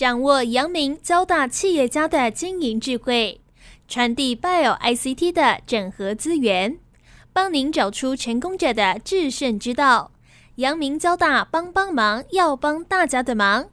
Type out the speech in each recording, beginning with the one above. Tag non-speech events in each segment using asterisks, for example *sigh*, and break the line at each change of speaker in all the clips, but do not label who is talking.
掌握阳明交大企业家的经营智慧，传递 Bio ICT 的整合资源，帮您找出成功者的制胜之道。阳明交大帮帮忙，要帮大家的忙。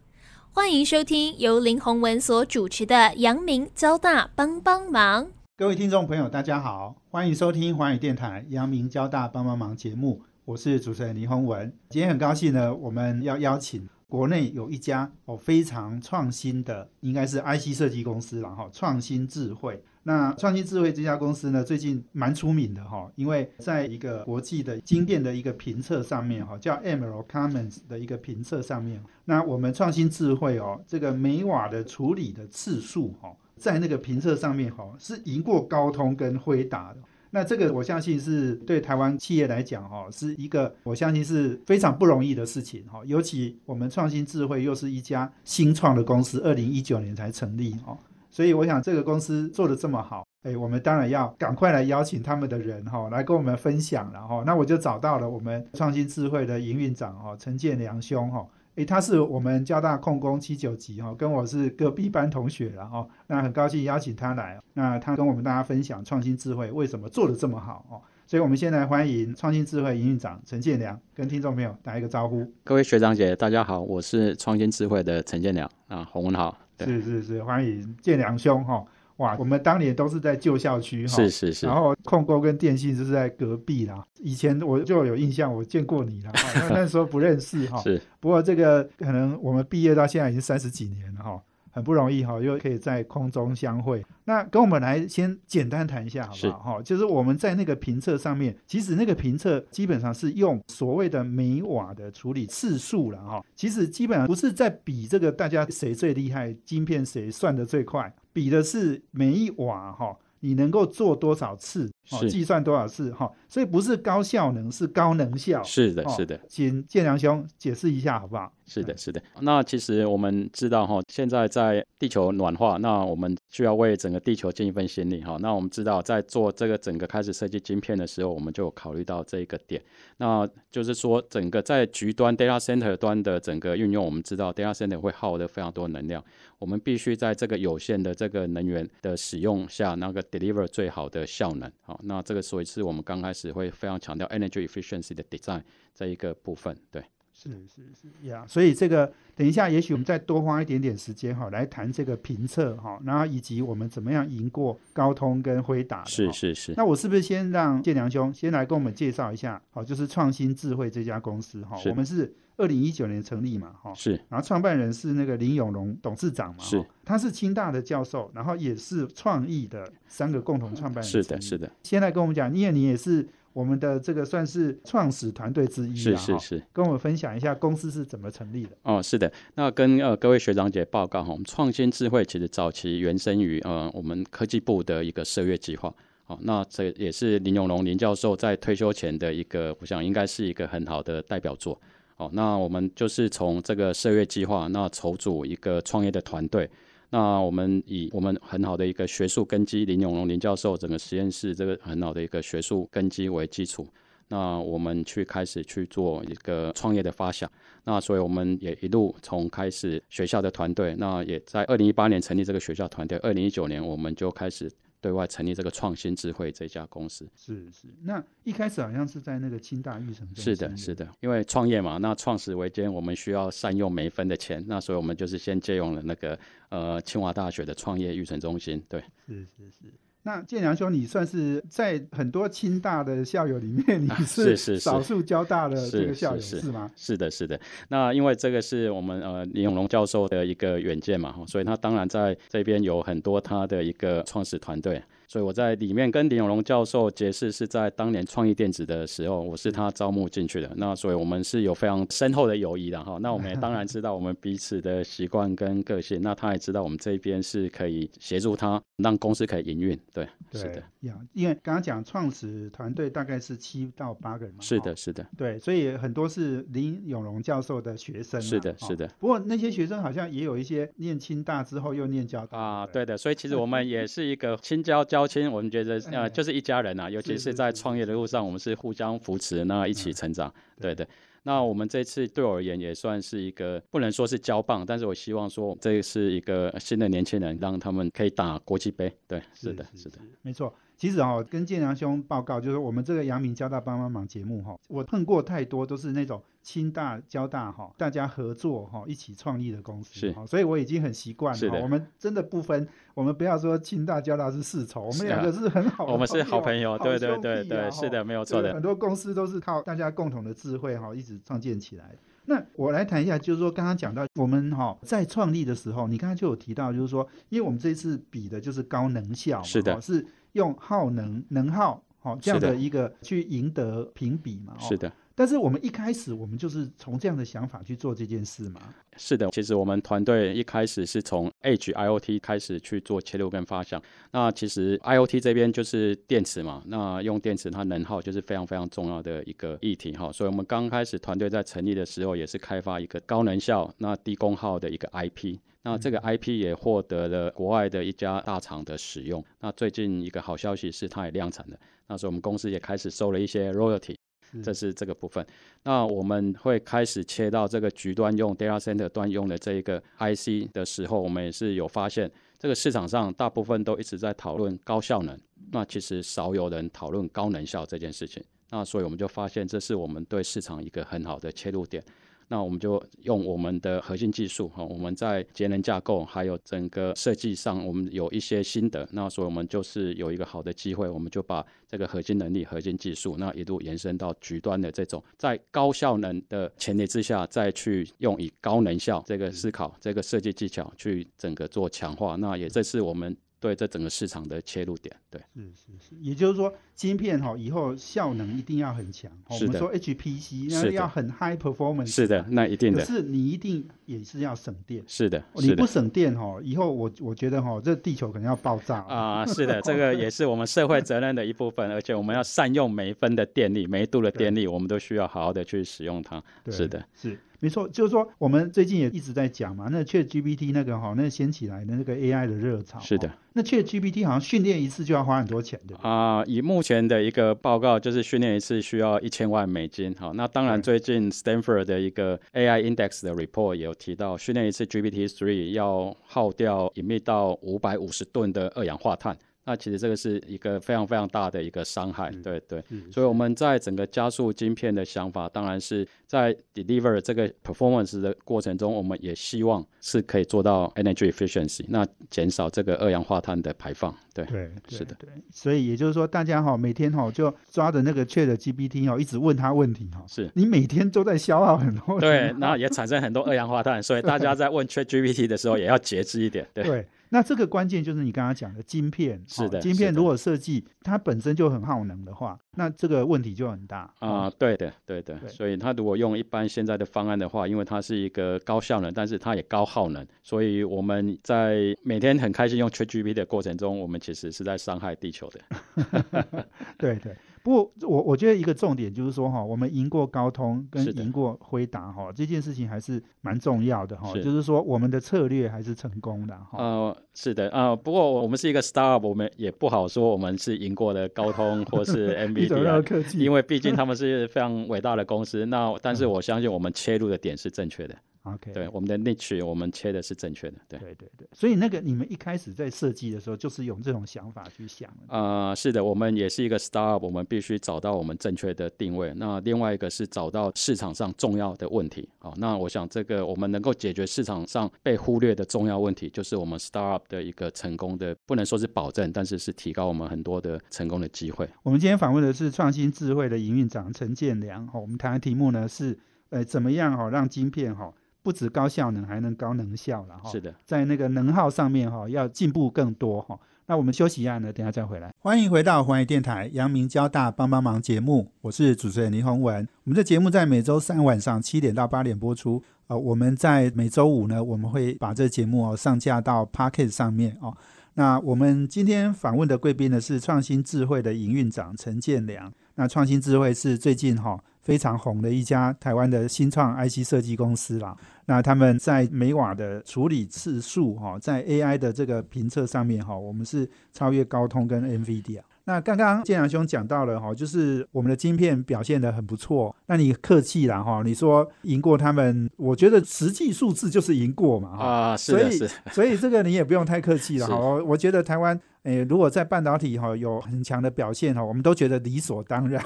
欢迎收听由林宏文所主持的阳明交大帮帮忙。
各位听众朋友，大家好，欢迎收听华语电台阳明交大帮帮忙节目，我是主持人林宏文。今天很高兴呢，我们要邀请国内有一家哦非常创新的，应该是 IC 设计公司了哈，创新智慧。那创新智慧这家公司呢，最近蛮出名的哈，因为在一个国际的经典的一个评测上面哈，叫 Emerald Commons 的一个评测上面，那我们创新智慧哦，这个每瓦的处理的次数哈，在那个评测上面哈，是赢过高通跟辉达的。那这个我相信是对台湾企业来讲哈，是一个我相信是非常不容易的事情哈，尤其我们创新智慧又是一家新创的公司，二零一九年才成立哈。所以我想这个公司做的这么好，哎，我们当然要赶快来邀请他们的人哈，来跟我们分享了哈。那我就找到了我们创新智慧的营运长哈，陈建良兄哈，哎，他是我们交大控工七九级哈，跟我是隔壁班同学了哦。那很高兴邀请他来，那他跟我们大家分享创新智慧为什么做的这么好哦。所以我们先来欢迎创新智慧营运长陈建良，跟听众朋友打一个招呼。
各位学长姐，大家好，我是创新智慧的陈建良啊，洪文豪。
是是是，欢迎建良兄哈！哇，我们当年都是在旧校区
哈，是是是，
然后控沟跟电信就是在隔壁啦。以前我就有印象，我见过你了，*laughs* 那时候不认识哈。
是，
不过这个可能我们毕业到现在已经三十几年了哈。很不容易哈，又可以在空中相会。那跟我们来先简单谈一下好不好？哈，就是我们在那个评测上面，其实那个评测基本上是用所谓的每瓦的处理次数了哈。其实基本上不是在比这个大家谁最厉害，晶片谁算的最快，比的是每一瓦哈。你能够做多少次？哦，计算多少次？哈，所以不是高效能，是高能效。
是的，是的，
请建良兄解释一下好不好？
是的，是的。那其实我们知道哈，现在在地球暖化，那我们需要为整个地球尽一份心力哈。那我们知道，在做这个整个开始设计晶片的时候，我们就考虑到这一个点。那就是说，整个在局端 data center 端的整个运用，我们知道 data center 会耗的非常多能量。我们必须在这个有限的这个能源的使用下，那个 deliver 最好的效能。那这个所以是我们刚开始会非常强调 energy efficiency 的 design 这一个部分。对，
是是是呀。所以这个等一下，也许我们再多花一点点时间哈，来谈这个评测哈，然后以及我们怎么样赢过高通跟辉达。
是是是。
那我是不是先让建良兄先来跟我们介绍一下？好，就是创新智慧这家公司哈，我们是。二零一九年成立嘛，哈，
是，
然后创办人是那个林永龙董事长嘛，
是，
他是清大的教授，然后也是创意的三个共同创办人，
是的，是的。
先来跟我们讲，因为你也是我们的这个算是创始团队之一，
是是是，
跟我们分享一下公司是怎么成立的。
哦，是的，那跟呃各位学长姐报告哈，我们创新智慧其实早期原生于呃我们科技部的一个涉月计划，好，那这也是林永龙林教授在退休前的一个，我想应该是一个很好的代表作。好，那我们就是从这个社月计划，那筹组一个创业的团队。那我们以我们很好的一个学术根基，林永龙林教授整个实验室这个很好的一个学术根基为基础，那我们去开始去做一个创业的发想。那所以我们也一路从开始学校的团队，那也在二零一八年成立这个学校团队，二零一九年我们就开始。对外成立这个创新智慧这家公司。
是是，那一开始好像是在那个清大育成
是的，是的，因为创业嘛，那创始维艰，我们需要善用每一分的钱，那所以我们就是先借用了那个呃清华大学的创业育成中心，对，
是是是。那建良兄，你算是在很多清大的校友里面，你是少数交大的这个校友是吗？
是的，是的。那因为这个是我们呃李永龙教授的一个远见嘛，所以他当然在这边有很多他的一个创始团队。所以我在里面跟林永龙教授结识是在当年创意电子的时候，我是他招募进去的。那所以我们是有非常深厚的友谊的哈。那我们也当然知道我们彼此的习惯跟个性。那他也知道我们这边是可以协助他，让公司可以营运。对，是的。
呀，因为刚刚讲创始团队大概是七到八个人嘛。
是的，是的。
对，所以很多是林永龙教授的学生。
是的，是的。
不过那些学生好像也有一些念清大之后又念交大。
啊，对的。所以其实我们也是一个青交交。交亲，我们觉得呃，就是一家人啊，尤其是在创业的路上，我们是互相扶持，那一起成长，对对。那我们这次对我而言也算是一个不能说是交棒，但是我希望说这是一个新的年轻人，让他们可以打国际杯。对，是的，是的，
没错。其实哦，跟建良兄报告，就是我们这个阳明交大帮帮忙节目哈，我碰过太多都是那种清大、交大哈，大家合作哈，一起创立的公司，
是，
所以我已经很习惯了。我们真的不分，我们不要说清大、交大是世仇，我们两个是很好，
我们是
好
朋友，对对对对，是的，没有错的。
很多公司都是靠大家共同的智慧哈，一直创建起来。那我来谈一下，就是说刚刚讲到我们哈在创立的时候，你刚刚就有提到，就是说，因为我们这次比的就是高能效，
是的，
是。用耗能能耗好这样的一个去赢得评比嘛？
是的。
但是我们一开始我们就是从这样的想法去做这件事嘛？
是的。其实我们团队一开始是从 H IOT 开始去做切入跟发想。那其实 IOT 这边就是电池嘛。那用电池它能耗就是非常非常重要的一个议题哈。所以我们刚开始团队在成立的时候也是开发一个高能效那低功耗的一个 IP。那这个 IP 也获得了国外的一家大厂的使用。那最近一个好消息是，它也量产了。那时候我们公司也开始收了一些 royalty，这是这个部分。那我们会开始切到这个局端用 data center 端用的这一个 IC 的时候，我们也是有发现，这个市场上大部分都一直在讨论高效能，那其实少有人讨论高能效这件事情。那所以我们就发现，这是我们对市场一个很好的切入点。那我们就用我们的核心技术哈，我们在节能架构还有整个设计上，我们有一些心得。那所以我们就是有一个好的机会，我们就把这个核心能力、核心技术，那一路延伸到局端的这种，在高效能的前提之下，再去用以高能效这个思考、这个设计技巧去整个做强化。那也这是我们。对，这整个市场的切入点，对，
是是是，也就是说，晶片哈以后效能一定要很强。我们说 HPC 那要很 high performance。
是的，那一定的。
可是你一定也是要省电。
是的，
你不省电哈，以后我我觉得哈，这地球可能要爆炸。
啊，是的，这个也是我们社会责任的一部分，而且我们要善用每一分的电力，每一度的电力，我们都需要好好的去使用它。是的，
是。没错，就是说我们最近也一直在讲嘛，那 Chat GPT 那个哈，那掀起来的那个 AI 的热潮。
是的，
那 Chat GPT 好像训练一次就要花很多钱的。
啊，以目前的一个报告，就是训练一次需要一千万美金。好，那当然最近 Stanford 的一个 AI Index 的 report 也有提到，训练一次 GPT Three 要耗掉隐秘到五百五十吨的二氧化碳。那其实这个是一个非常非常大的一个伤害，对对，所以我们在整个加速晶片的想法，当然是在 deliver 这个 performance 的过程中，我们也希望是可以做到 energy efficiency，那减少这个二氧化碳的排放，对
对，
是的，
对，所以也就是说，大家哈每天哈就抓着那个 Chat GPT 哈，一直问他问题哈，
是
你每天都在消耗很多，
对，那也产生很多二氧化碳，所以大家在问 Chat GPT 的时候也要节制一点，对。
那这个关键就是你刚刚讲的晶片，
是的，
晶片如果设计它本身就很耗能的话，那这个问题就很大
啊。对的，对的。所以它如果用一般现在的方案的话，因为它是一个高效能，但是它也高耗能，所以我们在每天很开心用 ChatGPT 的过程中，我们其实是在伤害地球的。
对 *laughs* 对。不过我我觉得一个重点就是说哈，我们赢过高通跟赢过辉达哈，这件事情还是蛮重要的哈。就是说我们的策略还是成功的哈。
呃，是的啊。不过我们是一个 startup，我们也不好说我们是赢过的高通 *laughs* 或是 NVIDIA，因为毕竟他们是非常伟大的公司。那但是我相信我们切入的点是正确的。
OK，
对，我们的 niche 我们切的是正确的，对，
对，对，对。所以那个你们一开始在设计的时候，就是用这种想法去想。
啊，是的，我们也是一个 startup，我们必须找到我们正确的定位。那另外一个是找到市场上重要的问题。好，那我想这个我们能够解决市场上被忽略的重要问题，就是我们 startup 的一个成功的，不能说是保证，但是是提高我们很多的成功的机会。
我们今天访问的是创新智慧的营运长陈建良。好，我们谈的题目呢是，呃，怎么样好让晶片哈。不止高效能，还能高能效了哈。
是的，
在那个能耗上面哈，要进步更多哈。那我们休息一下呢，等下再回来。欢迎回到环宇电台阳明交大帮帮忙节目，我是主持人林宏文。我们的节目在每周三晚上七点到八点播出。呃，我们在每周五呢，我们会把这节目哦上架到 Pocket 上面哦。那我们今天访问的贵宾呢是创新智慧的营运长陈建良。那创新智慧是最近哈。非常红的一家台湾的新创 IC 设计公司啦。那他们在每瓦的处理次数哈，在 AI 的这个评测上面哈，我们是超越高通跟 NVIDIA。那刚刚建良兄讲到了哈，就是我们的晶片表现的很不错，那你客气了哈，你说赢过他们，我觉得实际数字就是赢过嘛哈，
啊，是
所以
的，
所以这个你也不用太客气了
是
哈，*laughs* 我我觉得台湾。诶，如果在半导体哈有很强的表现哈，我们都觉得理所当然。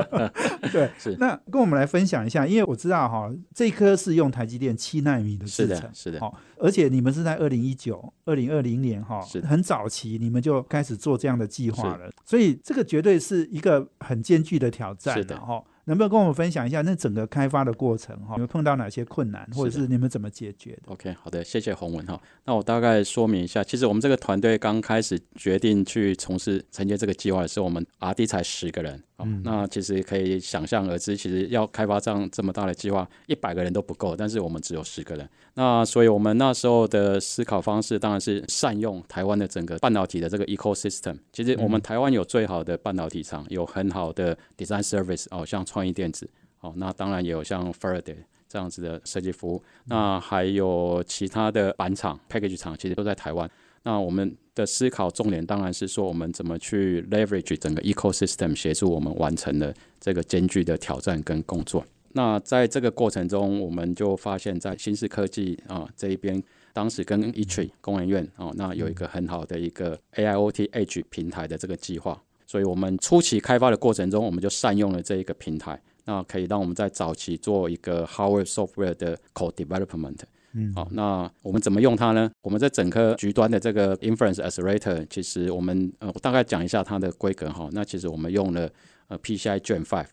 *laughs* 对，
是
那跟我们来分享一下，因为我知道哈，这一颗是用台积电七纳米的
是
制程
的，，是的，
好，而且你们是在二零一九、二零二零年哈
是，
很早期你们就开始做这样的计划了，所以这个绝对是一个很艰巨的挑战
是的
了哈。能不能跟我们分享一下那整个开发的过程哈？你们碰到哪些困难，或者
是
你们怎么解决的
？OK，好的，谢谢洪文哈。那我大概说明一下，其实我们这个团队刚开始决定去从事承接这个计划的时候，我们 R&D 才十个人。哦
嗯
那其实可以想象而知，其实要开发这样这么大的计划，一百个人都不够，但是我们只有十个人。那所以我们那时候的思考方式当然是善用台湾的整个半导体的这个 ecosystem。其实我们台湾有最好的半导体厂，有很好的 design service 哦，像创意电子哦，那当然也有像 Faraday。这样子的设计服务，那还有其他的板厂、package 厂，其实都在台湾。那我们的思考重点当然是说，我们怎么去 leverage 整个 ecosystem，协助我们完成了这个艰巨的挑战跟工作。那在这个过程中，我们就发现，在新式科技啊这一边，当时跟 eTree 工研院哦，那有一个很好的一个 AIoT Edge 平台的这个计划，所以我们初期开发的过程中，我们就善用了这一个平台，那可以让我们在早期做一个 hardware software 的 code development。
嗯，
好，那我们怎么用它呢？我们在整个局端的这个 inference accelerator，其实我们呃，我大概讲一下它的规格哈。那其实我们用了呃 PCI Gen 5，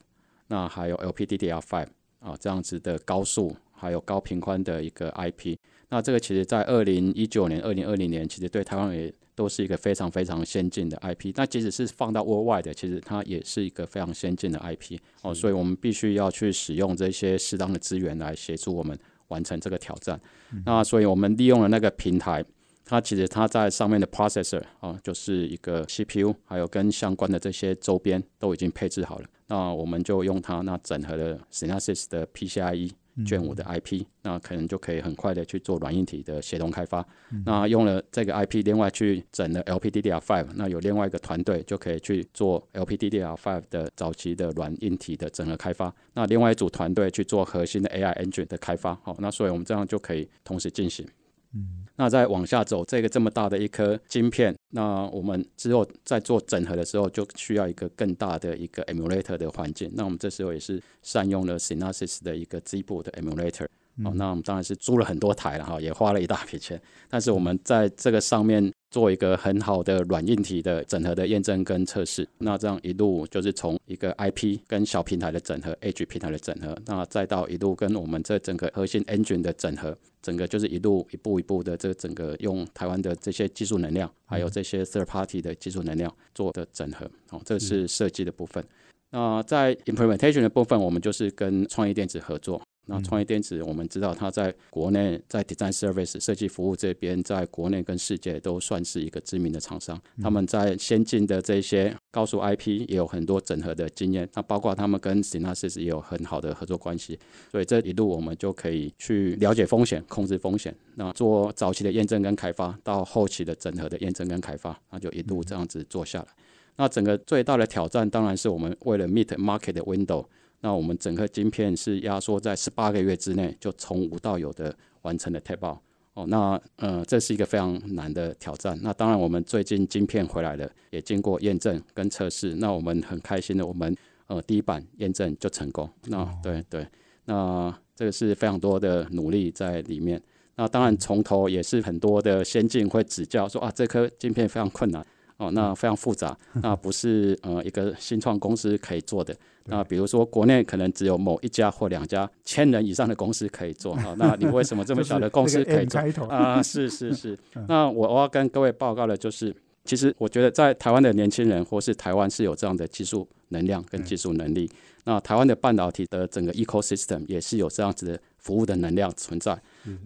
那还有 LPDDR five 啊这样子的高速还有高频宽的一个 IP。那这个其实在二零一九年、二零二零年，其实对台湾也都是一个非常非常先进的 IP。那即使是放到 worldwide 的，其实它也是一个非常先进的 IP 哦，所以我们必须要去使用这些适当的资源来协助我们完成这个挑战。那所以我们利用了那个平台，它其实它在上面的 processor 啊，就是一个 CPU，还有跟相关的这些周边都已经配置好了。那我们就用它，那整合了 Synopsys 的 PCIe 卷五的 IP，那可能就可以很快的去做软硬体的协同开发。那用了这个 IP，另外去整了 LPDDR5，那有另外一个团队就可以去做 LPDDR5 的早期的软硬体的整合开发。那另外一组团队去做核心的 AI engine 的开发。好，那所以我们这样就可以同时进行。那再往下走，这个这么大的一颗晶片，那我们之后在做整合的时候，就需要一个更大的一个 emulator 的环境。那我们这时候也是善用了 Synopsys 的一个 Zibo 的 emulator。哦，那我们当然是租了很多台了哈，也花了一大笔钱。但是我们在这个上面做一个很好的软硬体的整合的验证跟测试。那这样一路就是从一个 IP 跟小平台的整合，Edge 平台的整合，那再到一路跟我们这整个核心 Engine 的整合，整个就是一路一步一步的这整个用台湾的这些技术能量，还有这些 third party 的技术能量做的整合。哦，这是设计的部分。那在 implementation 的部分，我们就是跟创意电子合作。那创业电子，我们知道它在国内在 design service 设计服务这边，在国内跟世界都算是一个知名的厂商。他们在先进的这些高速 IP 也有很多整合的经验，那包括他们跟 Synopsys 也有很好的合作关系。所以这一路我们就可以去了解风险、控制风险，那做早期的验证跟开发，到后期的整合的验证跟开发，那就一路这样子做下来。那整个最大的挑战当然是我们为了 meet market 的 window。那我们整个晶片是压缩在十八个月之内就从无到有的完成了 tape out 哦，那呃这是一个非常难的挑战。那当然我们最近晶片回来了，也经过验证跟测试，那我们很开心的，我们呃第一版验证就成功。那对对，那这个是非常多的努力在里面。那当然从头也是很多的先进会指教说啊，这颗晶片非常困难。哦，那非常复杂，那不是呃一个新创公司可以做的。那比如说国内可能只有某一家或两家千人以上的公司可以做啊，那你为什么这么 *laughs* 小的公司可以做啊？是是是。*laughs* 那我我要跟各位报告的就是，其实我觉得在台湾的年轻人或是台湾是有这样的技术能量跟技术能力。那台湾的半导体的整个 ecosystem 也是有这样子的服务的能量存在。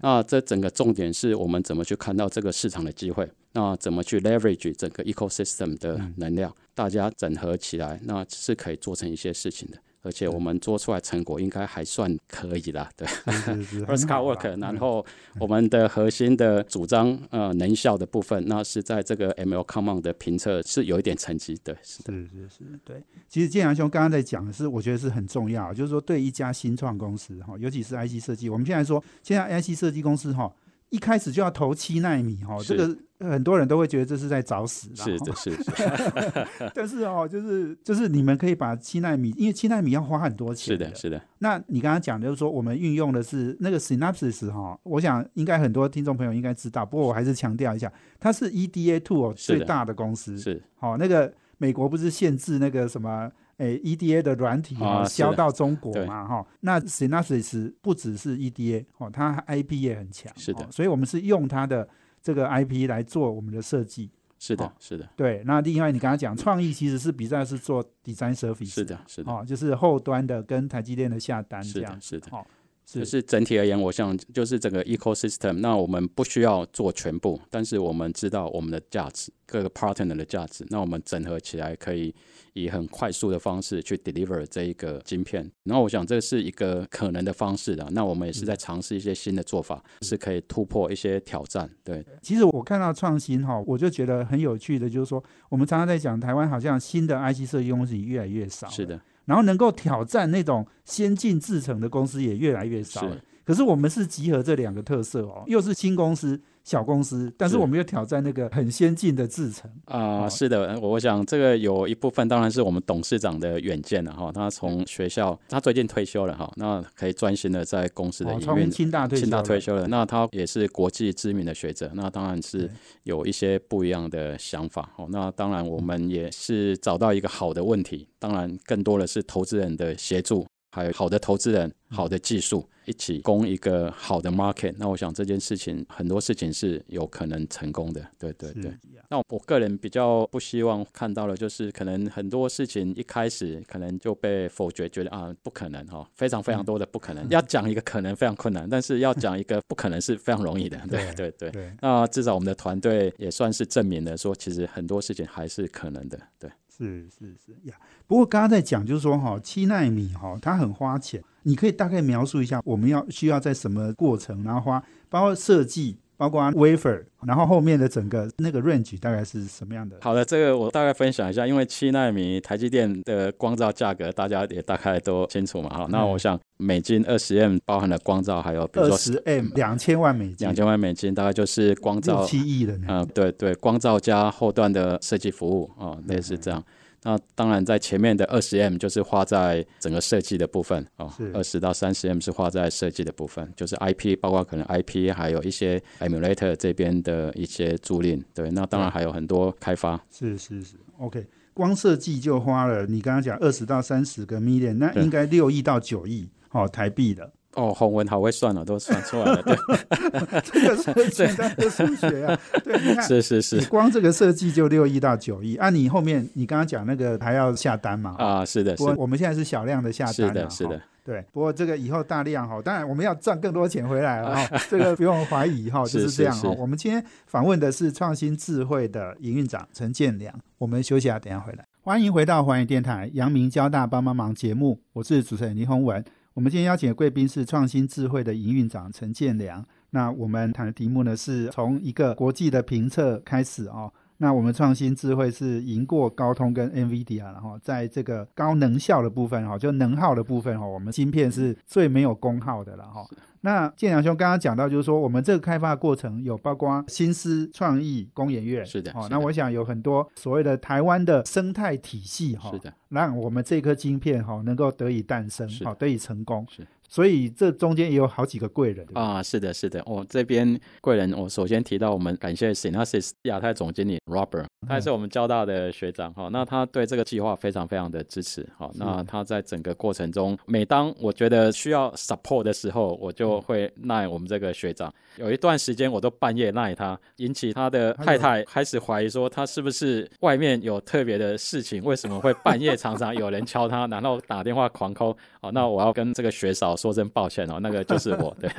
那这整个重点是我们怎么去看到这个市场的机会，那怎么去 leverage 整个 ecosystem 的能量，大家整合起来，那是可以做成一些事情的。而且我们做出来成果应该还算可以啦，对。*laughs* First work，然后我们的核心的主张呃能效的部分，那是在这个 ML Common 的评测是有一点成绩，对，是的。
是是是，对。其实建阳兄刚刚在讲的是，我觉得是很重要，就是说对一家新创公司哈，尤其是 IC 设计，我们现在说现在 IC 设计公司哈。一开始就要投七纳米哈，这个很多人都会觉得这是在找死啦。
是的，是
的。*laughs* 但是哦，就是就是你们可以把七纳米，因为七纳米要花很多钱。
是的，是的。
那你刚刚讲的就是说，我们运用的是那个 Synopsys 哈，我想应该很多听众朋友应该知道。不过我还是强调一下，它是 EDA Two 最大的公司。
是。
好，那个美国不是限制那个什么？诶，EDA 的软体啊，销到中国嘛，哈，那 Synopsys 不只是 EDA 哦，它 IP 也很强，
是的，
所以我们是用它的这个 IP 来做我们的设计，
是的，是的，
对。那另外你刚刚讲创意，其实是比赛是做 design service，
是的，是的，
哦，就是后端的跟台积电的下单这样，
是的，
哦。
就是整体而言，我想就是整个 ecosystem。那我们不需要做全部，但是我们知道我们的价值，各个 partner 的价值。那我们整合起来，可以以很快速的方式去 deliver 这一个晶片。然后我想这是一个可能的方式的。那我们也是在尝试一些新的做法，是可以突破一些挑战。对，
其实我看到创新哈，我就觉得很有趣的，就是说我们常常在讲台湾好像新的 IC 设计公司越来越少。
是的。
然后能够挑战那种先进制程的公司也越来越少了。可是我们是集合这两个特色哦，又是新公司。小公司，但是我们要挑战那个很先进的制程
啊，是的，我想这个有一部分当然是我们董事长的远见了哈。他从学校，他最近退休了哈，那可以专心的在公司的营运。
清大
清大退
休
了，那他也是国际知名的学者，那当然是有一些不一样的想法哦。那当然我们也是找到一个好的问题，当然更多的是投资人的协助。还有好的投资人、好的技术，一起攻一个好的 market。那我想这件事情很多事情是有可能成功的。对对对。那我个人比较不希望看到的，就是可能很多事情一开始可能就被否决，觉得啊不可能哈，非常非常多的不可能。要讲一个可能非常困难，但是要讲一个不可能是非常容易的。*laughs* 对对对。那至少我们的团队也算是证明了，说其实很多事情还是可能的。对。
是是是呀，不过刚刚在讲就是说哈，七纳米哈，它很花钱，你可以大概描述一下我们要需要在什么过程，然后花包括设计，包括 wafer，然后后面的整个那个 range 大概是什么样的？
好的，这个我大概分享一下，因为七纳米台积电的光照价格大家也大概都清楚嘛，哈，那我想美金二十 M 包含了光照，还有比如说
十 M 两千万美金，
两千万美金大概就是光照
七亿的，
嗯，对对，光照加后段的设计服务啊，类似这样。那当然，在前面的二十 M 就是花在整个设计的部分哦，二十到三十 M 是花在设计的部分，就是 IP，包括可能 IP，还有一些 emulator 这边的一些租赁。对，那当然还有很多开发。
是是是，OK，光设计就花了你刚刚讲二十到三十个 million，那应该六亿到九亿哦台币的。
哦，洪文好会算哦，都算出来了。对，*laughs*
这个是简单的数学啊。对，你看，
是是是，
你光这个设计就六亿到九亿，按你后面你刚刚讲那个还要下单嘛？
啊，是的，是。
我们现在是小量的下单，
是的，是的。
对，不过这个以后大量哈，当然我们要赚更多钱回来了哈，*laughs* 这个不用怀疑哈，就是这样哈。我们今天访问的是创新智慧的营运长陈建良，我们休息下，等下回来。欢迎回到环宇电台阳明交大帮帮忙节目，我是主持人倪宏文。我们今天邀请的贵宾是创新智慧的营运长陈建良。那我们谈的题目呢，是从一个国际的评测开始哦。那我们创新智慧是赢过高通跟 NVIDIA，然后在这个高能效的部分哈，就能耗的部分哈，我们芯片是最没有功耗的了哈。那建良兄刚刚讲到，就是说我们这个开发过程有包括新思创意工研院，
是的，
哦，那我想有很多所谓的台湾的生态体系哈，
是的，
让我们这颗晶片哈能够得以诞生，好，得以成功，
是。
所以这中间也有好几个贵人
啊，是的，是的。我这边贵人，我首先提到我们感谢 Synopsis 亚太总经理 Robert，他也是我们交大的学长哈。那他对这个计划非常非常的支持哈。那他在整个过程中，每当我觉得需要 support 的时候，我就会赖我们这个学长。有一段时间我都半夜赖他，引起他的太太开始怀疑说他是不是外面有特别的事情，为什么会半夜常常有人敲他，然后打电话狂 call？哦，那我要跟这个学嫂。说声抱歉哦，那个就是我对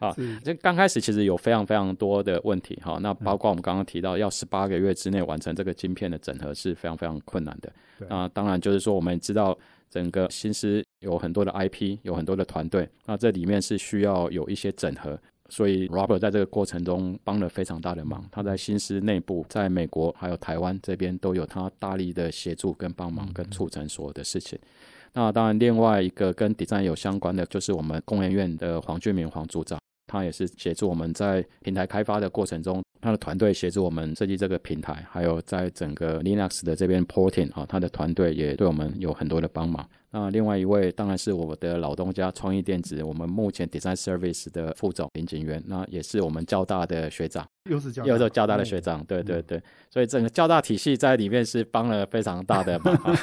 啊，就刚开始其实有非常非常多的问题哈，那包括我们刚刚提到要十八个月之内完成这个晶片的整合是非常非常困难的啊。当然就是说我们知道整个新思有很多的 IP，有很多的团队，那这里面是需要有一些整合。所以 Robert 在这个过程中帮了非常大的忙，他在新思内部，在美国还有台湾这边都有他大力的协助跟帮忙跟促成所有的事情。那当然，另外一个跟 design 有相关的，就是我们工研院的黄俊明黄组长，他也是协助我们在平台开发的过程中，他的团队协助我们设计这个平台，还有在整个 Linux 的这边 porting 啊，他的团队也对我们有很多的帮忙。那另外一位当然是我的老东家创意电子，我们目前 Design Service 的副总林景元，那也是我们交大的学长，
又是交
又是交大的学长，对对对，所以整个交大体系在里面是帮了非常大的忙，*laughs*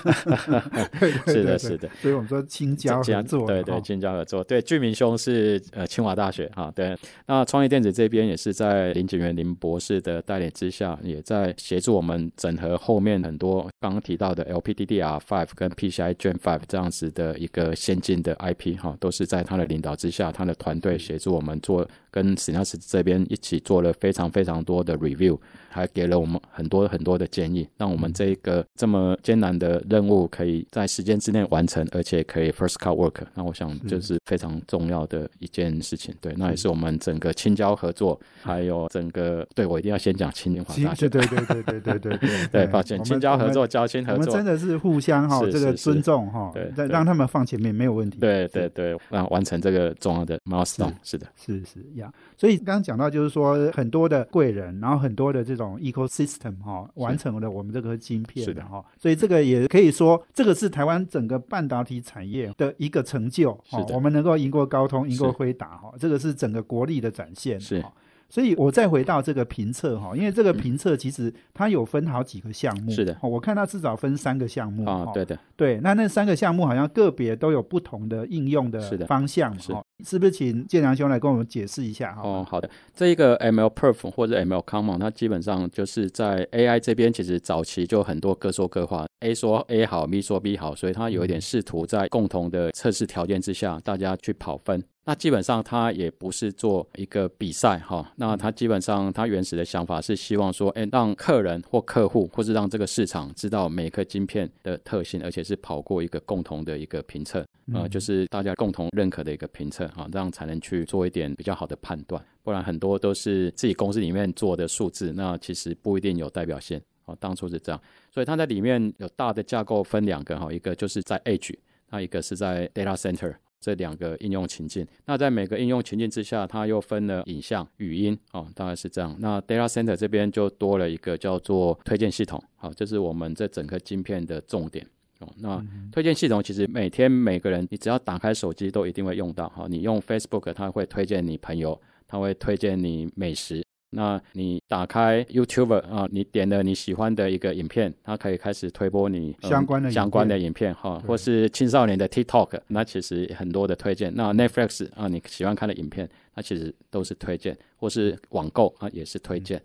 *laughs* 是的，是的，
所以我们说青交合作，
对对，青交合作，对，俊明兄是呃清华大学哈，对，那创意电子这边也是在林景元林博士的带领之下，也在协助我们整合后面很多刚刚提到的 LPDDR Five 跟 PCI Gen 5。这样样子的一个先进的 IP 哈，都是在他的领导之下，他的团队协助我们做，跟 Sinas 这边一起做了非常非常多的 review，还给了我们很多很多的建议，让我们这一个这么艰难的任务可以在时间之内完成，而且可以 first cut work。那我想这是非常重要的一件事情。对，那也是我们整个青椒合作，还有整个对我一定要先讲青年大。
对对对对对对对，*laughs* 对，
抱歉，青椒合作，交青合作，
我们真的是互相哈，这个尊重哈，对，让他们放前面没有问题。
对对对，让完成这个重要的 milestone。是的，
是是。所以刚刚讲到就是说很多的贵人，然后很多的这种。ecosystem 哈完成了我们这个晶片的哈，所以这个也可以说，这个是台湾整个半导体产业的一个成就。哈，我们能够赢过高通，赢过辉达哈，这个是整个国力的展现。
是。
所以，我再回到这个评测哈，因为这个评测其实它有分好几个项目。
是的，
我看它至少分三个项目。
啊，对的，
对。那那三个项目好像个别都有不同的应用的方向。
是，
是不是请建良兄来跟我们解释一下？哈。
哦，好的。这一个 MLPerf 或者 MLCommon，它基本上就是在 AI 这边，其实早期就很多各说各话，A 说 A 好，B 说 B 好，所以它有一点试图在共同的测试条件之下，大家去跑分。那基本上它也不是做一个比赛哈，那它基本上它原始的想法是希望说，哎，让客人或客户，或是让这个市场知道每颗晶片的特性，而且是跑过一个共同的一个评测，呃，就是大家共同认可的一个评测哈，这样才能去做一点比较好的判断，不然很多都是自己公司里面做的数字，那其实不一定有代表性啊。当初是这样，所以它在里面有大的架构分两个哈，一个就是在 Edge，那一个是在 Data Center。这两个应用情境，那在每个应用情境之下，它又分了影像、语音哦，大概是这样。那 data center 这边就多了一个叫做推荐系统，好，这是我们这整个晶片的重点哦。那推荐系统其实每天每个人，你只要打开手机都一定会用到哈。你用 Facebook，它会推荐你朋友，它会推荐你美食。那你打开 YouTube 啊，你点了你喜欢的一个影片，它可以开始推播你
相关的
相关的影片哈，或是青少年的 TikTok，那其实很多的推荐。那 Netflix 啊，你喜欢看的影片，那其实都是推荐，或是网购啊也是推荐。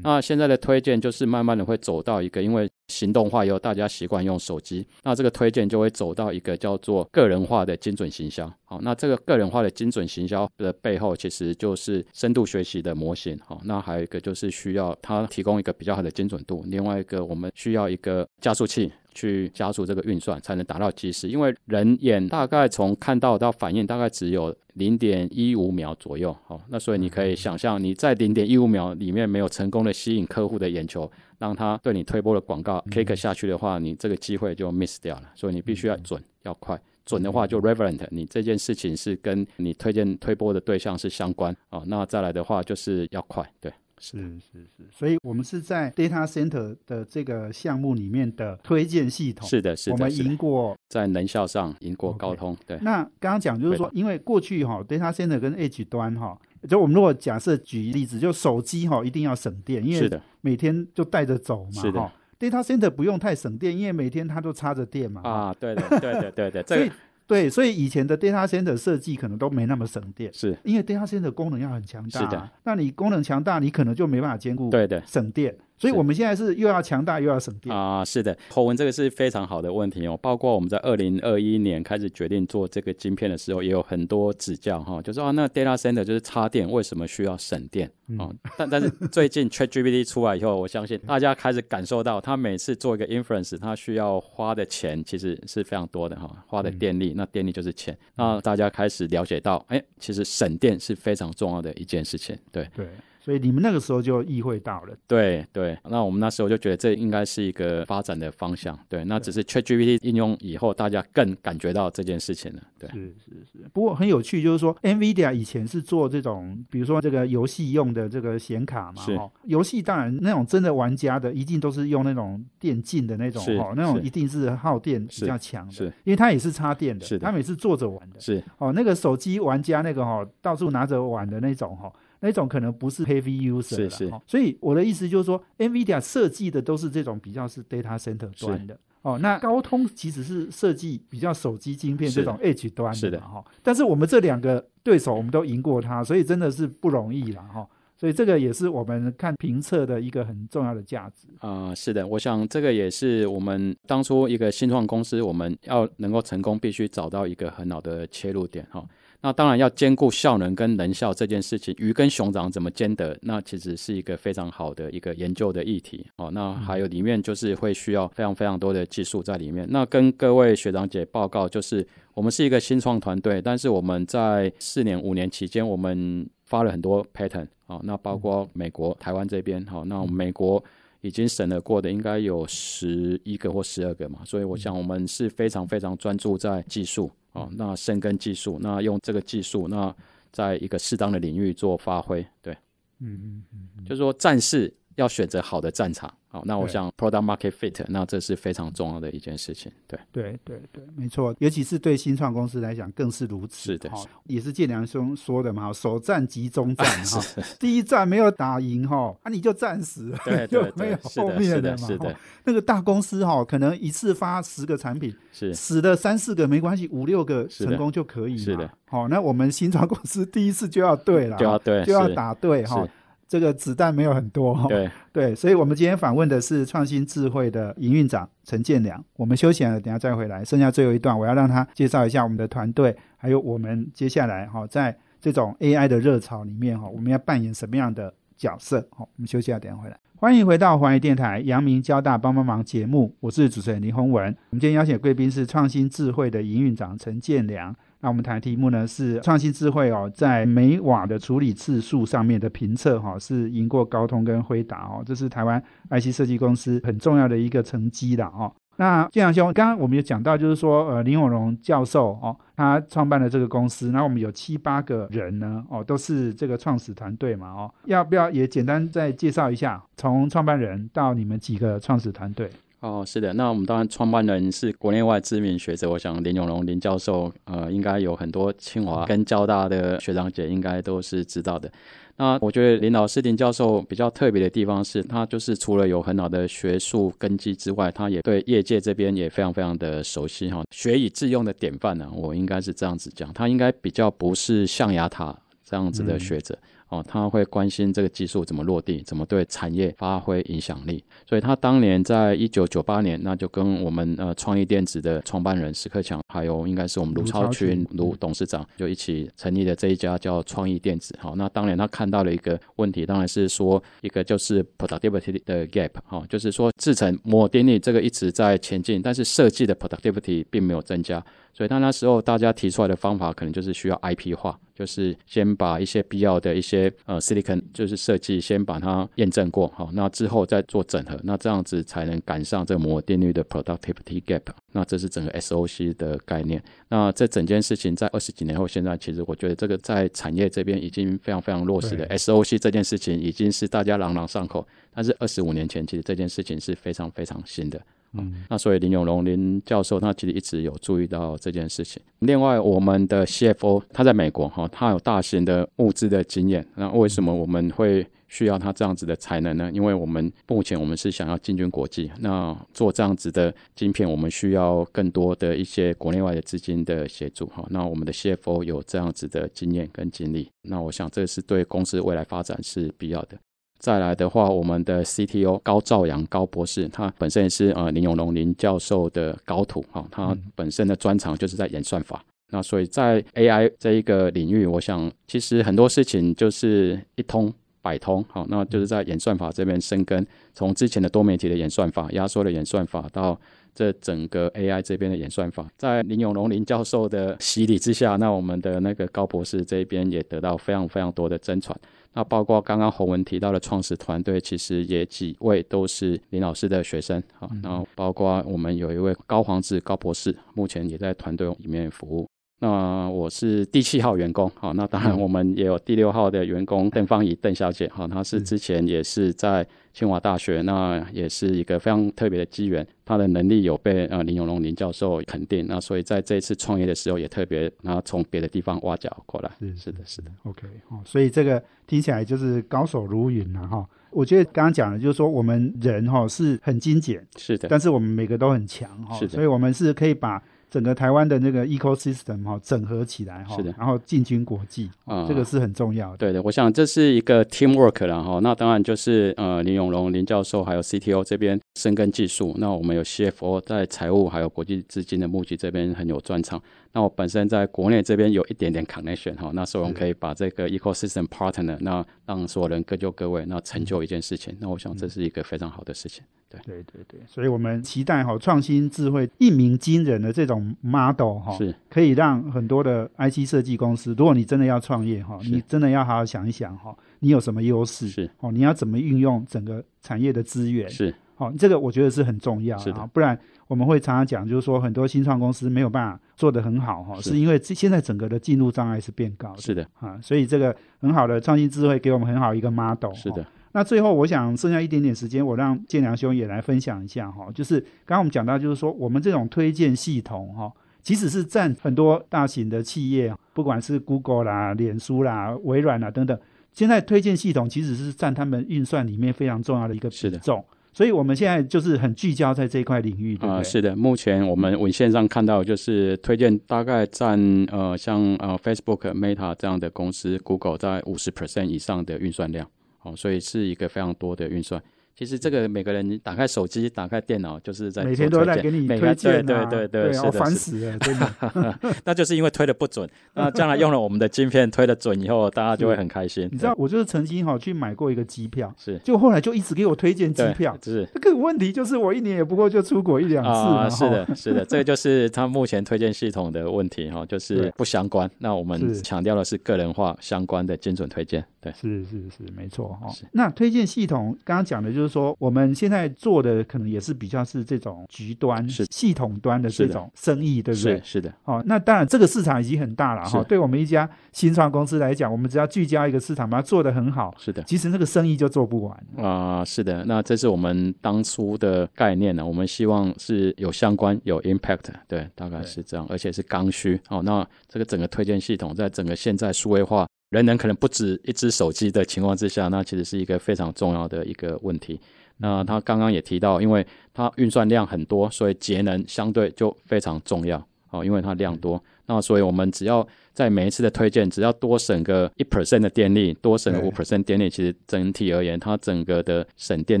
那现在的推荐就是慢慢的会走到一个，因为行动化以后，大家习惯用手机，那这个推荐就会走到一个叫做个人化的精准行销。好，那这个个人化的精准行销的背后，其实就是深度学习的模型。好，那还有一个就是需要它提供一个比较好的精准度，另外一个我们需要一个加速器。去加速这个运算，才能达到及时。因为人眼大概从看到到反应，大概只有零点一五秒左右。好，那所以你可以想象，你在零点一五秒里面没有成功的吸引客户的眼球，让他对你推播的广告 click 下去的话，你这个机会就 miss 掉了。所以你必须要准，要快。准的话就 relevant，你这件事情是跟你推荐推播的对象是相关啊。那再来的话就是要快，对。
是是是，所以我们是在 data center 的这个项目里面的推荐系统。
是的，是的，
我们赢过
在能效上赢过高通。对。
那刚刚讲就是说，因为过去哈 data center 跟 edge 端哈，就我们如果假设举例子，就手机哈一定要省电，因为每天就带着走嘛哈。data center 不用太省电，因为每天它都插着电嘛。
啊，对的，对的，对的，*laughs*
所以。对，所以以前的 data center 设计可能都没那么省电，
是
因为 data center 功能要很强大。
是的，
那你功能强大，你可能就没办法兼顾
对的
省电。所以我们现在是又要强大又要省电。
啊，是的，侯文这个是非常好的问题哦。包括我们在二零二一年开始决定做这个晶片的时候，也有很多指教哈，就说啊，那 data center 就是插电，为什么需要省电哦？*laughs* 但但是最近 ChatGPT 出来以后，我相信大家开始感受到，它每次做一个 inference，它需要花的钱其实是非常多的哈，花的电力，那电力就是钱。那大家开始了解到，哎，其实省电是非常重要的一件事情，对
对。所以你们那个时候就意会到了，
对对。那我们那时候就觉得这应该是一个发展的方向，对。那只是 ChatGPT 应用以后，大家更感觉到这件事情了，对。
是是是。不过很有趣，就是说 NVIDIA 以前是做这种，比如说这个游戏用的这个显卡嘛，
哦。
游戏当然那种真的玩家的，一定都是用那种电竞的那种，哦，那种一定是耗电比较强的，
是。
因为它也是插电的，
是。
它每次坐着玩的，
是。
哦，那个手机玩家那个哈，到处拿着玩的那种哈。那种可能不是 heavy user 了，所以我的意思就是说，NVIDIA 设计的都是这种比较是 data center 端的哦。那高通其实是设计比较手机晶片这种 edge 端的哈。但是我们这两个对手我们都赢过他，所以真的是不容易了哈。所以这个也是我们看评测的一个很重要的价值
啊。是的，我想这个也是我们当初一个新创公司，我们要能够成功，必须找到一个很好的切入点哈。那当然要兼顾效能跟能效这件事情，鱼跟熊掌怎么兼得？那其实是一个非常好的一个研究的议题哦。那还有里面就是会需要非常非常多的技术在里面。那跟各位学长姐报告，就是我们是一个新创团队，但是我们在四年五年期间，我们发了很多 patent 哦。那包括美国、台湾这边哈，那美国已经审了过的应该有十一个或十二个嘛。所以我想我们是非常非常专注在技术。啊，那深耕技术，那用这个技术，那在一个适当的领域做发挥，对，嗯嗯嗯，就是说战士要选择好的战场。好，那我想 product market fit，那这是非常重要的一件事情。对，
对，对，对，没错，尤其是对新创公司来讲更是如此。
是的，
也是建良兄说的嘛，首战集中战 *laughs* 哈，第一战没有打赢哈，啊你就战死了，*laughs*
对，
就没有后面
的嘛。是的，
那个大公司哈，可能一次发十个产品，
是
死了三四个没关系，五六个成功就可以。
是的，
好，那我们新创公司第一次就要对了，
就要对，
就要打对哈。这个子弹没有很多哈，
对
对，所以我们今天访问的是创新智慧的营运长陈建良。我们休息了，等下再回来，剩下最后一段，我要让他介绍一下我们的团队，还有我们接下来哈，在这种 AI 的热潮里面哈，我们要扮演什么样的角色？好，我们休息下，等下回来。欢迎回到华语电台阳明交大帮帮忙节目，我是主持人林宏文。我们今天邀请贵宾是创新智慧的营运长陈建良。那我们谈的题目呢是创新智慧哦，在每瓦的处理次数上面的评测哈，是赢过高通跟辉达哦，这是台湾 IC 设计公司很重要的一个成绩的哦。那建阳兄，刚刚我们有讲到，就是说呃林永荣教授哦，他创办了这个公司，那我们有七八个人呢哦，都是这个创始团队嘛哦，要不要也简单再介绍一下，从创办人到你们几个创始团队？
哦，是的，那我们当然创办人是国内外知名学者，我想林永龙林教授，呃，应该有很多清华跟交大的学长姐应该都是知道的。那我觉得林老师林教授比较特别的地方是，他就是除了有很好的学术根基之外，他也对业界这边也非常非常的熟悉哈，学以致用的典范呢，我应该是这样子讲，他应该比较不是象牙塔这样子的学者。哦，他会关心这个技术怎么落地，怎么对产业发挥影响力。所以他当年在一九九八年，那就跟我们呃创意电子的创办人史克强，还有应该是我们卢超群卢董事长，就一起成立的这一家叫创意电子。好，那当然他看到了一个问题，当然是说一个就是 productivity 的 gap，哈，就是说制成摩电力这个一直在前进，但是设计的 productivity 并没有增加。所以他那时候大家提出来的方法，可能就是需要 IP 化，就是先把一些必要的一些呃 silicon 就是设计先把它验证过，好，那之后再做整合，那这样子才能赶上这个摩电率的 productivity gap。那这是整个 SOC 的概念。那这整件事情在二十几年后，现在其实我觉得这个在产业这边已经非常非常落实的 SOC 这件事情已经是大家朗朗上口。但是二十五年前，其实这件事情是非常非常新的。嗯，那所以林永龙林教授他其实一直有注意到这件事情。另外，我们的 CFO 他在美国哈，他有大型的募资的经验。那为什么我们会需要他这样子的才能呢？因为我们目前我们是想要进军国际，那做这样子的晶片，我们需要更多的一些国内外的资金的协助哈。那我们的 CFO 有这样子的经验跟经历，那我想这是对公司未来发展是必要的。再来的话，我们的 CTO 高兆阳高博士，他本身也是呃林永龙林教授的高徒哈，他本身的专长就是在演算法。那所以在 AI 这一个领域，我想其实很多事情就是一通百通，好，那就是在演算法这边生根，从之前的多媒体的演算法、压缩的演算法，到这整个 AI 这边的演算法，在林永龙林教授的洗礼之下，那我们的那个高博士这边也得到非常非常多的真传。那包括刚刚洪文提到的创始团队，其实也几位都是林老师的学生，好，然后包括我们有一位高皇子高博士，目前也在团队里面服务。那我是第七号员工，好，那当然我们也有第六号的员工邓芳怡邓小姐，好，她是之前也是在清华大学，那也是一个非常特别的机缘，她的能力有被呃林永龙林教授肯定，那所以在这一次创业的时候也特别，然后从别的地方挖角过来，
是
是的是的
，OK，哦，所以这个听起来就是高手如云了哈。我觉得刚刚讲的，就是说我们人哈是很精简，
是的，
但是我们每个都很强哈，
是的，
所以我们是可以把。整个台湾的那个 ecosystem 哈整合起来哈，
是的，
然后进军国际啊，这个是很重要的。
对的，我想这是一个 teamwork 了哈。那当然就是呃林永龙林教授还有 CTO 这边深耕技术，那我们有 CFO 在财务还有国际资金的募集这边很有专长。那我本身在国内这边有一点点 connection 哈，那所以我们可以把这个 ecosystem partner 那让所有人各就各位，那成就一件事情。那我想这是一个非常好的事情。对。
对对对，所以我们期待哈创新智慧一鸣惊人的这种 model 哈，
是。
可以让很多的 IC 设计公司，如果你真的要创业哈，你真的要好好想一想哈，你有什么优势
是。
哦，你要怎么运用整个产业的资源
是。
哦，这个我觉得是很重要啊，不然我们会常常讲，就是说很多新创公司没有办法做得很好哈，是因为现在整个的进入障碍是变高的，
是的
啊，所以这个很好的创新智慧给我们很好一个 model，
是的。
那最后，我想剩下一点点时间，我让建良兄也来分享一下哈。就是刚刚我们讲到，就是说我们这种推荐系统哈，即使是占很多大型的企业，不管是 Google 啦、脸书啦、微软啦等等，现在推荐系统其实是占他们运算里面非常重要的一个比重。所以我们现在就是很聚焦在这一块领域，对不对？
是的，目前我们文献上看到，就是推荐大概占呃像呃 Facebook、Meta 这样的公司，Google 在五十 percent 以上的运算量。哦，所以是一个非常多的运算。其实这个每个人打开手机、打开电脑，就是在
每天都在给你推荐
对对对对，
烦死了，真的。*laughs*
那就是因为推的不准。那将来用了我们的晶片推的准以后，大家就会很开心。
你知道，我就是曾经哈去买过一个机票，
是，
就后来就一直给我推荐机票，
是。
这个问题就是我一年也不过就出国一两次
嘛。是的，是的，这个就是他目前推荐系统的问题哈，就是不相关。那我们强调的是个人化相关的精准推荐。对，
是是是，没错哈。那推荐系统刚刚讲的就是说我们现现在做的可能也是比较是这种局端、
是
系统端的这种生意，对不对？
是的。
哦，那当然这个市场已经很大了哈。对我们一家新创公司来讲，我们只要聚焦一个市场，把它做得很好，
是的。
其实那个生意就做不完
啊。是的，那这是我们当初的概念呢。我们希望是有相关、有 impact，对，大概是这样，而且是刚需。哦，那这个整个推荐系统在整个现在数位化。人人可能不止一只手机的情况之下，那其实是一个非常重要的一个问题。那他刚刚也提到，因为它运算量很多，所以节能相对就非常重要哦，因为它量多。那所以我们只要在每一次的推荐，只要多省个一 percent 的电力，多省个五 percent 电力，其实整体而言，它整个的省电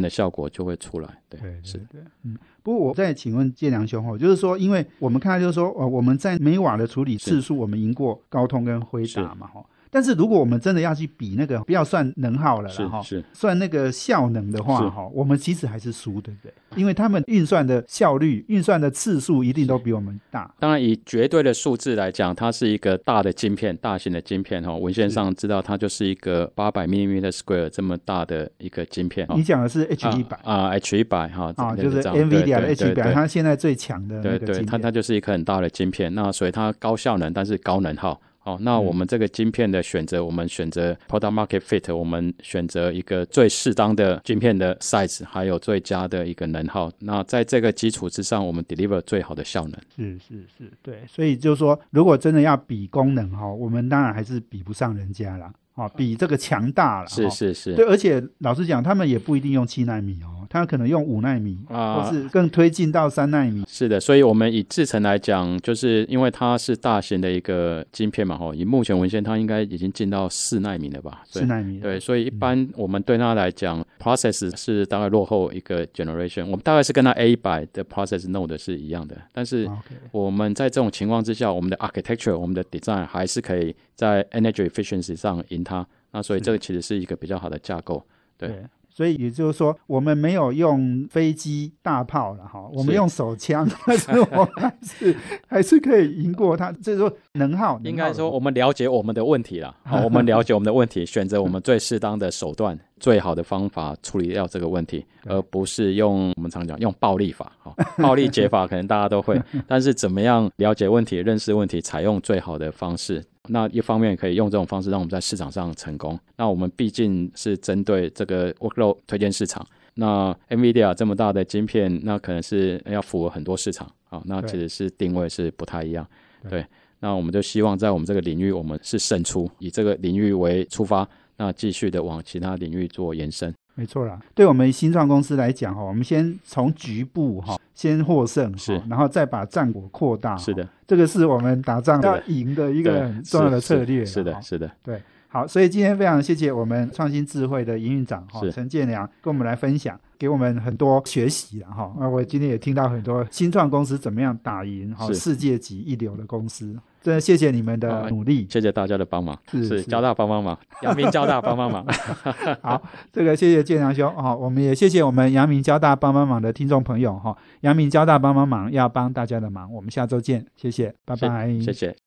的效果就会出来。对，是
对，嗯。不过我再请问建良兄哦，就是说，因为我们看到就是说，呃，我们在每瓦的处理次数，我们赢过高通跟辉达嘛，哈。但是如果我们真的要去比那个，不要算能耗了哈，
是
算那个效能的话哈，我们其实还是输，对不对？因为他们运算的效率、运算的次数一定都比我们大。
当然，以绝对的数字来讲，它是一个大的晶片，大型的晶片哈。文献上知道它就是一个八百 mm square 这么大的一个晶片。
你讲的是 H 一百
啊，H 一百哈，
啊，就是 NVIDIA 的 H 一百，它现在最强的
对对，它它就是一颗很大的晶片，那所以它高效能，但是高能耗。哦，那我们这个晶片的选择，我们选择 product market fit，我们选择一个最适当的晶片的 size，还有最佳的一个能耗。那在这个基础之上，我们 deliver 最好的效能。
是是是，对。所以就是说，如果真的要比功能哈，我们当然还是比不上人家啦。哦，比这个强大了。
是是是。
对，而且老实讲，他们也不一定用七纳米哦。他可能用五纳米，
啊
或是更推进到三纳米。
是的，所以我们以制程来讲，就是因为它是大型的一个晶片嘛，吼，以目前文献它应该已经进到四纳米了吧？对
四纳米
对，所以一般我们对它来讲、p r o c e s s 是大概落后一个 generation，我们大概是跟它 A 一百的 process node 是一样的，但是我们在这种情况之下，我们的 architecture、我们的 design 还是可以在 energy efficiency 上赢它。那所以这个其实是一个比较好的架构。对
所以也就是说，我们没有用飞机大炮了哈，我们用手枪，*laughs* 但是我们还是还是可以赢过它。*laughs* 就是说能耗，
应该说，我们了解我们的问题了，*laughs* 好，我们了解我们的问题，选择我们最适当的手段、最好的方法处理掉这个问题，而不是用我们常讲用暴力法。好，暴力解法可能大家都会，但是怎么样了解问题、认识问题，采用最好的方式。那一方面可以用这种方式让我们在市场上成功。那我们毕竟是针对这个 workload 推荐市场。那 NVIDIA 这么大的晶片，那可能是要符合很多市场啊。那其实是定位是不太一样。
对
对，那我们就希望在我们这个领域，我们是胜出，以这个领域为出发，那继续的往其他领域做延伸。
没错啦，对我们新创公司来讲哈，我们先从局部哈先获胜，
是
然后再把战果扩大。
是的，
这个是我们打仗
对
要赢的一个很重要的策略。
是的，
哈
是的，
对，好，所以今天非常谢谢我们创新智慧的营运长哈陈建良跟我们来分享，给我们很多学习了哈。那我今天也听到很多新创公司怎么样打赢哈世界级一流的公司，真的谢谢你们的
啊
努力。
谢谢大家的帮忙，
是是
交大帮帮忙，*laughs* 阳明交大帮帮忙。*laughs*
好，这个谢谢建良兄哦，我们也谢谢我们阳明交大帮帮忙的听众朋友哈，阳明交大帮帮忙要帮大家的忙，我们下周见，谢谢，拜拜，
谢谢。